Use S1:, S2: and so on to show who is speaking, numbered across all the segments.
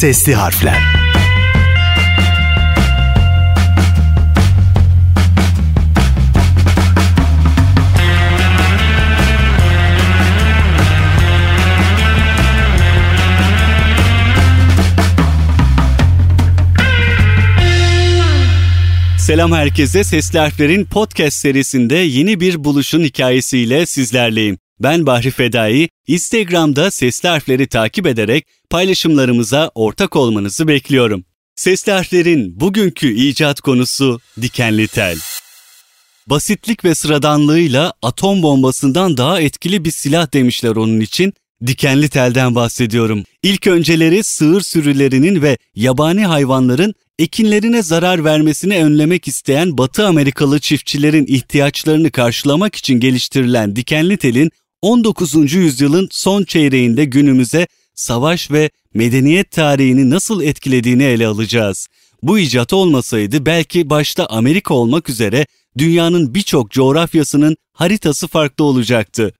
S1: Sesli Harfler Selam herkese. Sesli Harfler'in podcast serisinde yeni bir buluşun hikayesiyle sizlerleyim. Ben Bahri Fedai. Instagram'da Sesli Harfler'i takip ederek paylaşımlarımıza ortak olmanızı bekliyorum. Sesli Harfler'in bugünkü icat konusu dikenli tel. Basitlik ve sıradanlığıyla atom bombasından daha etkili bir silah demişler onun için. Dikenli telden bahsediyorum. İlk önceleri sığır sürülerinin ve yabani hayvanların ekinlerine zarar vermesini önlemek isteyen Batı Amerikalı çiftçilerin ihtiyaçlarını karşılamak için geliştirilen dikenli telin 19. yüzyılın son çeyreğinde günümüze savaş ve medeniyet tarihini nasıl etkilediğini ele alacağız. Bu icat olmasaydı belki başta Amerika olmak üzere dünyanın birçok coğrafyasının haritası farklı olacaktı.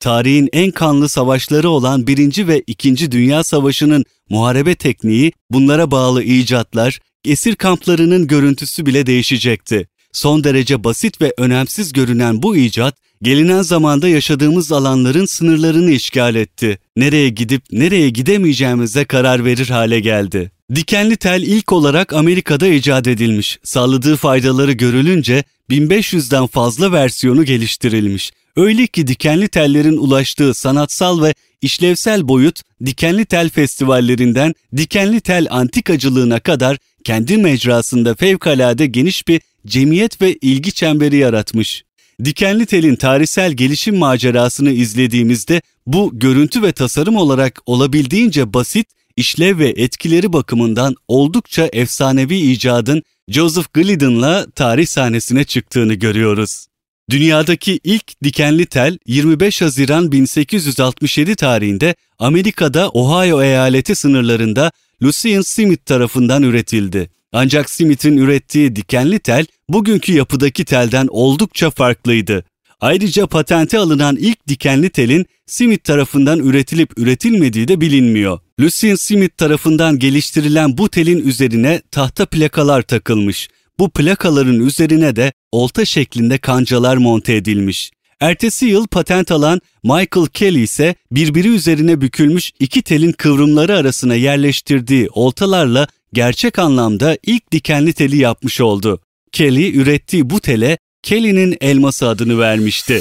S1: Tarihin en kanlı savaşları olan 1. ve 2. Dünya Savaşı'nın muharebe tekniği, bunlara bağlı icatlar, esir kamplarının görüntüsü bile değişecekti. Son derece basit ve önemsiz görünen bu icat, gelinen zamanda yaşadığımız alanların sınırlarını işgal etti. Nereye gidip nereye gidemeyeceğimize karar verir hale geldi. Dikenli tel ilk olarak Amerika'da icat edilmiş. Sağladığı faydaları görülünce 1500'den fazla versiyonu geliştirilmiş. Öyle ki dikenli tellerin ulaştığı sanatsal ve işlevsel boyut dikenli tel festivallerinden dikenli tel antikacılığına kadar kendi mecrasında fevkalade geniş bir cemiyet ve ilgi çemberi yaratmış. Dikenli telin tarihsel gelişim macerasını izlediğimizde bu görüntü ve tasarım olarak olabildiğince basit, işlev ve etkileri bakımından oldukça efsanevi icadın Joseph Glidden'la tarih sahnesine çıktığını görüyoruz. Dünyadaki ilk dikenli tel 25 Haziran 1867 tarihinde Amerika'da Ohio eyaleti sınırlarında Lucien Smith tarafından üretildi. Ancak Smith'in ürettiği dikenli tel bugünkü yapıdaki telden oldukça farklıydı. Ayrıca patente alınan ilk dikenli telin Smith tarafından üretilip üretilmediği de bilinmiyor. Lucien Smith tarafından geliştirilen bu telin üzerine tahta plakalar takılmış. Bu plakaların üzerine de olta şeklinde kancalar monte edilmiş. Ertesi yıl patent alan Michael Kelly ise birbiri üzerine bükülmüş iki telin kıvrımları arasına yerleştirdiği oltalarla gerçek anlamda ilk dikenli teli yapmış oldu. Kelly ürettiği bu tele Kelly'nin elması adını vermişti.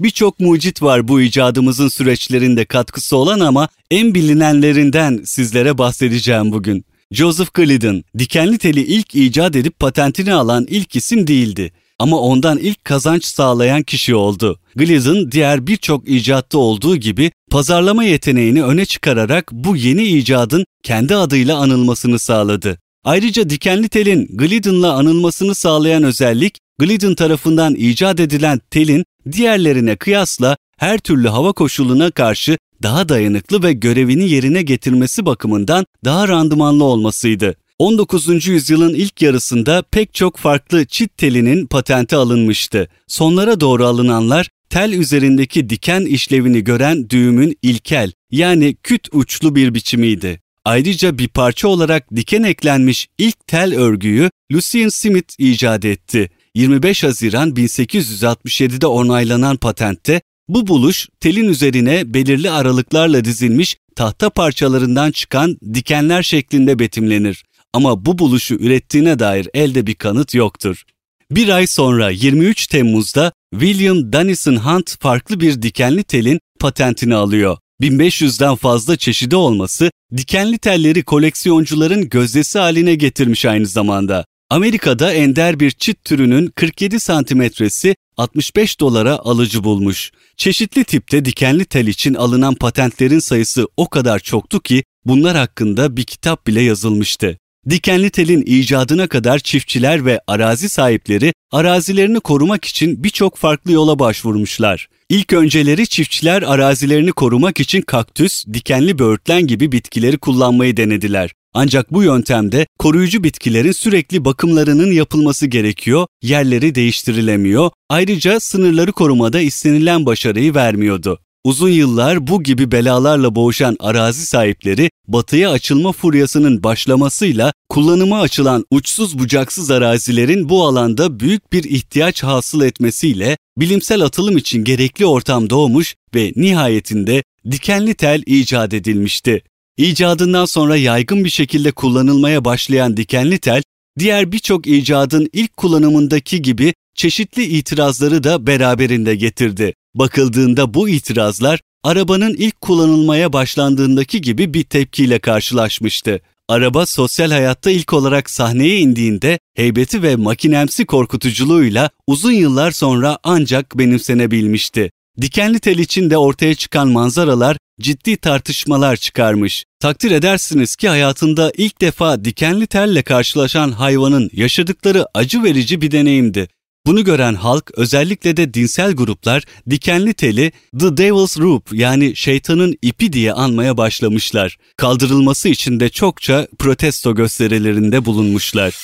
S1: Birçok mucit var bu icadımızın süreçlerinde katkısı olan ama en bilinenlerinden sizlere bahsedeceğim bugün. Joseph Glidden, dikenli teli ilk icat edip patentini alan ilk isim değildi. Ama ondan ilk kazanç sağlayan kişi oldu. Glidden diğer birçok icatta olduğu gibi pazarlama yeteneğini öne çıkararak bu yeni icadın kendi adıyla anılmasını sağladı. Ayrıca dikenli telin Glidden'la anılmasını sağlayan özellik, Glidden tarafından icat edilen telin diğerlerine kıyasla her türlü hava koşuluna karşı daha dayanıklı ve görevini yerine getirmesi bakımından daha randımanlı olmasıydı. 19. yüzyılın ilk yarısında pek çok farklı çit telinin patenti alınmıştı. Sonlara doğru alınanlar tel üzerindeki diken işlevini gören düğümün ilkel yani küt uçlu bir biçimiydi. Ayrıca bir parça olarak diken eklenmiş ilk tel örgüyü Lucien Smith icat etti. 25 Haziran 1867'de onaylanan patentte bu buluş telin üzerine belirli aralıklarla dizilmiş tahta parçalarından çıkan dikenler şeklinde betimlenir. Ama bu buluşu ürettiğine dair elde bir kanıt yoktur. Bir ay sonra 23 Temmuz'da William Dennison Hunt farklı bir dikenli telin patentini alıyor. 1500'den fazla çeşidi olması dikenli telleri koleksiyoncuların gözdesi haline getirmiş aynı zamanda. Amerika'da ender bir çit türünün 47 santimetresi 65 dolara alıcı bulmuş. Çeşitli tipte dikenli tel için alınan patentlerin sayısı o kadar çoktu ki bunlar hakkında bir kitap bile yazılmıştı. Dikenli telin icadına kadar çiftçiler ve arazi sahipleri arazilerini korumak için birçok farklı yola başvurmuşlar. İlk önceleri çiftçiler arazilerini korumak için kaktüs, dikenli böğürtlen gibi bitkileri kullanmayı denediler. Ancak bu yöntemde koruyucu bitkilerin sürekli bakımlarının yapılması gerekiyor, yerleri değiştirilemiyor, ayrıca sınırları korumada istenilen başarıyı vermiyordu. Uzun yıllar bu gibi belalarla boğuşan arazi sahipleri batıya açılma furyasının başlamasıyla kullanıma açılan uçsuz bucaksız arazilerin bu alanda büyük bir ihtiyaç hasıl etmesiyle bilimsel atılım için gerekli ortam doğmuş ve nihayetinde dikenli tel icat edilmişti. İcadından sonra yaygın bir şekilde kullanılmaya başlayan dikenli tel, diğer birçok icadın ilk kullanımındaki gibi çeşitli itirazları da beraberinde getirdi. Bakıldığında bu itirazlar arabanın ilk kullanılmaya başlandığındaki gibi bir tepkiyle karşılaşmıştı. Araba sosyal hayatta ilk olarak sahneye indiğinde heybeti ve makinemsi korkutuculuğuyla uzun yıllar sonra ancak benimsenebilmişti. Dikenli tel için de ortaya çıkan manzaralar ciddi tartışmalar çıkarmış. Takdir edersiniz ki hayatında ilk defa dikenli telle karşılaşan hayvanın yaşadıkları acı verici bir deneyimdi. Bunu gören halk özellikle de dinsel gruplar dikenli teli The Devil's Rope yani şeytanın ipi diye anmaya başlamışlar. Kaldırılması için de çokça protesto gösterilerinde bulunmuşlar.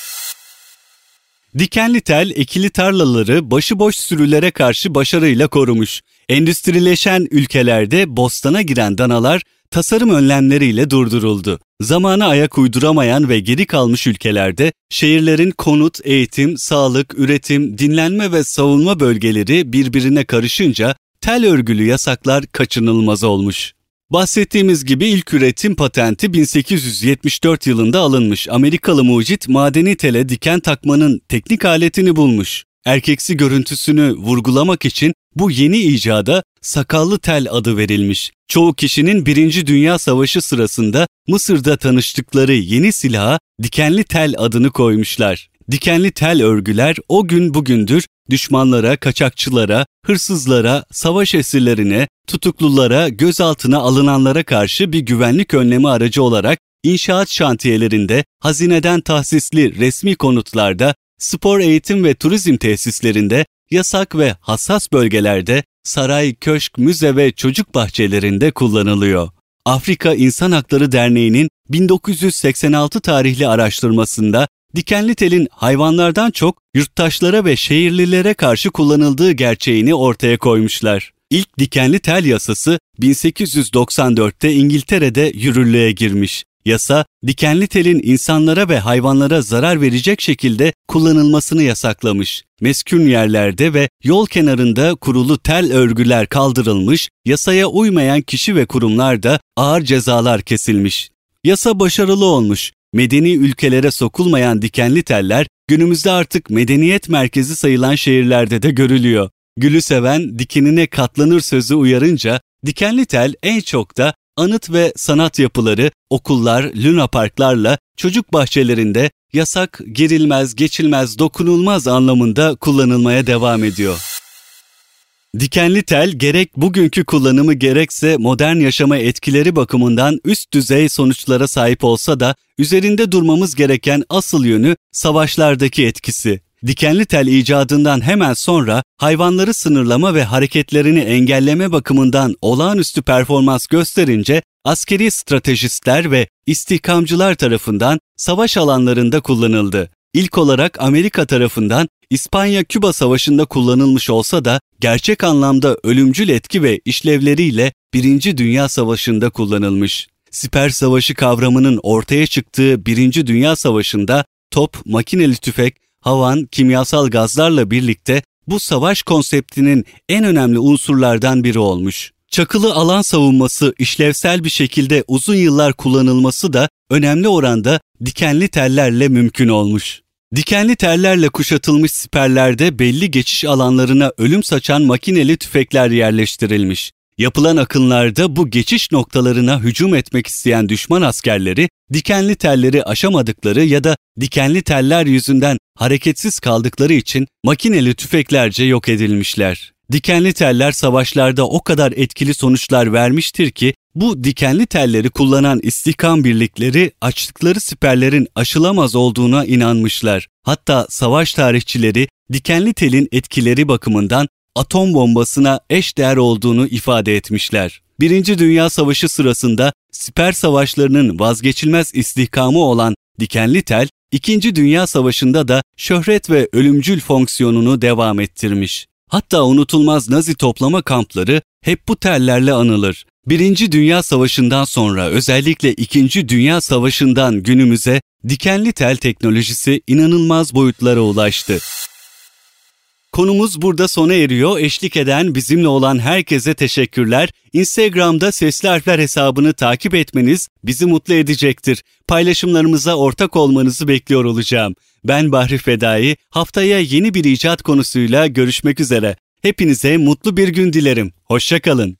S1: Dikenli tel ekili tarlaları başıboş sürülere karşı başarıyla korumuş. Endüstrileşen ülkelerde bostana giren danalar tasarım önlemleriyle durduruldu. Zamana ayak uyduramayan ve geri kalmış ülkelerde şehirlerin konut, eğitim, sağlık, üretim, dinlenme ve savunma bölgeleri birbirine karışınca tel örgülü yasaklar kaçınılmaz olmuş. Bahsettiğimiz gibi ilk üretim patenti 1874 yılında alınmış. Amerikalı mucit madeni tele diken takmanın teknik aletini bulmuş. Erkeksi görüntüsünü vurgulamak için bu yeni icada sakallı tel adı verilmiş. Çoğu kişinin Birinci Dünya Savaşı sırasında Mısır'da tanıştıkları yeni silaha dikenli tel adını koymuşlar. Dikenli tel örgüler o gün bugündür düşmanlara, kaçakçılara, hırsızlara, savaş esirlerine, tutuklulara, gözaltına alınanlara karşı bir güvenlik önlemi aracı olarak inşaat şantiyelerinde, hazineden tahsisli resmi konutlarda, spor eğitim ve turizm tesislerinde, yasak ve hassas bölgelerde, saray, köşk, müze ve çocuk bahçelerinde kullanılıyor. Afrika İnsan Hakları Derneği'nin 1986 tarihli araştırmasında dikenli telin hayvanlardan çok yurttaşlara ve şehirlilere karşı kullanıldığı gerçeğini ortaya koymuşlar. İlk dikenli tel yasası 1894'te İngiltere'de yürürlüğe girmiş. Yasa, dikenli telin insanlara ve hayvanlara zarar verecek şekilde kullanılmasını yasaklamış. Meskun yerlerde ve yol kenarında kurulu tel örgüler kaldırılmış, yasaya uymayan kişi ve kurumlar da ağır cezalar kesilmiş. Yasa başarılı olmuş. Medeni ülkelere sokulmayan dikenli teller günümüzde artık medeniyet merkezi sayılan şehirlerde de görülüyor. Gülü seven dikenine katlanır sözü uyarınca dikenli tel en çok da anıt ve sanat yapıları, okullar, luna parklarla çocuk bahçelerinde yasak, girilmez, geçilmez, dokunulmaz anlamında kullanılmaya devam ediyor. Dikenli tel gerek bugünkü kullanımı gerekse modern yaşama etkileri bakımından üst düzey sonuçlara sahip olsa da üzerinde durmamız gereken asıl yönü savaşlardaki etkisi. Dikenli tel icadından hemen sonra hayvanları sınırlama ve hareketlerini engelleme bakımından olağanüstü performans gösterince askeri stratejistler ve istihkamcılar tarafından savaş alanlarında kullanıldı. İlk olarak Amerika tarafından İspanya-Küba Savaşı'nda kullanılmış olsa da gerçek anlamda ölümcül etki ve işlevleriyle Birinci Dünya Savaşı'nda kullanılmış. Siper Savaşı kavramının ortaya çıktığı Birinci Dünya Savaşı'nda top, makineli tüfek, havan, kimyasal gazlarla birlikte bu savaş konseptinin en önemli unsurlardan biri olmuş. Çakılı alan savunması işlevsel bir şekilde uzun yıllar kullanılması da önemli oranda dikenli tellerle mümkün olmuş. Dikenli tellerle kuşatılmış siperlerde belli geçiş alanlarına ölüm saçan makineli tüfekler yerleştirilmiş. Yapılan akınlarda bu geçiş noktalarına hücum etmek isteyen düşman askerleri dikenli telleri aşamadıkları ya da dikenli teller yüzünden hareketsiz kaldıkları için makineli tüfeklerce yok edilmişler. Dikenli teller savaşlarda o kadar etkili sonuçlar vermiştir ki bu dikenli telleri kullanan istihkam birlikleri açtıkları siperlerin aşılamaz olduğuna inanmışlar. Hatta savaş tarihçileri dikenli telin etkileri bakımından atom bombasına eş değer olduğunu ifade etmişler. Birinci Dünya Savaşı sırasında siper savaşlarının vazgeçilmez istihkamı olan dikenli tel, İkinci Dünya Savaşı'nda da şöhret ve ölümcül fonksiyonunu devam ettirmiş. Hatta unutulmaz Nazi toplama kampları hep bu tellerle anılır. Birinci Dünya Savaşı'ndan sonra özellikle İkinci Dünya Savaşı'ndan günümüze dikenli tel teknolojisi inanılmaz boyutlara ulaştı. Konumuz burada sona eriyor. Eşlik eden bizimle olan herkese teşekkürler. Instagram'da Sesli Harfler hesabını takip etmeniz bizi mutlu edecektir. Paylaşımlarımıza ortak olmanızı bekliyor olacağım. Ben Bahri Fedai. Haftaya yeni bir icat konusuyla görüşmek üzere. Hepinize mutlu bir gün dilerim. Hoşçakalın.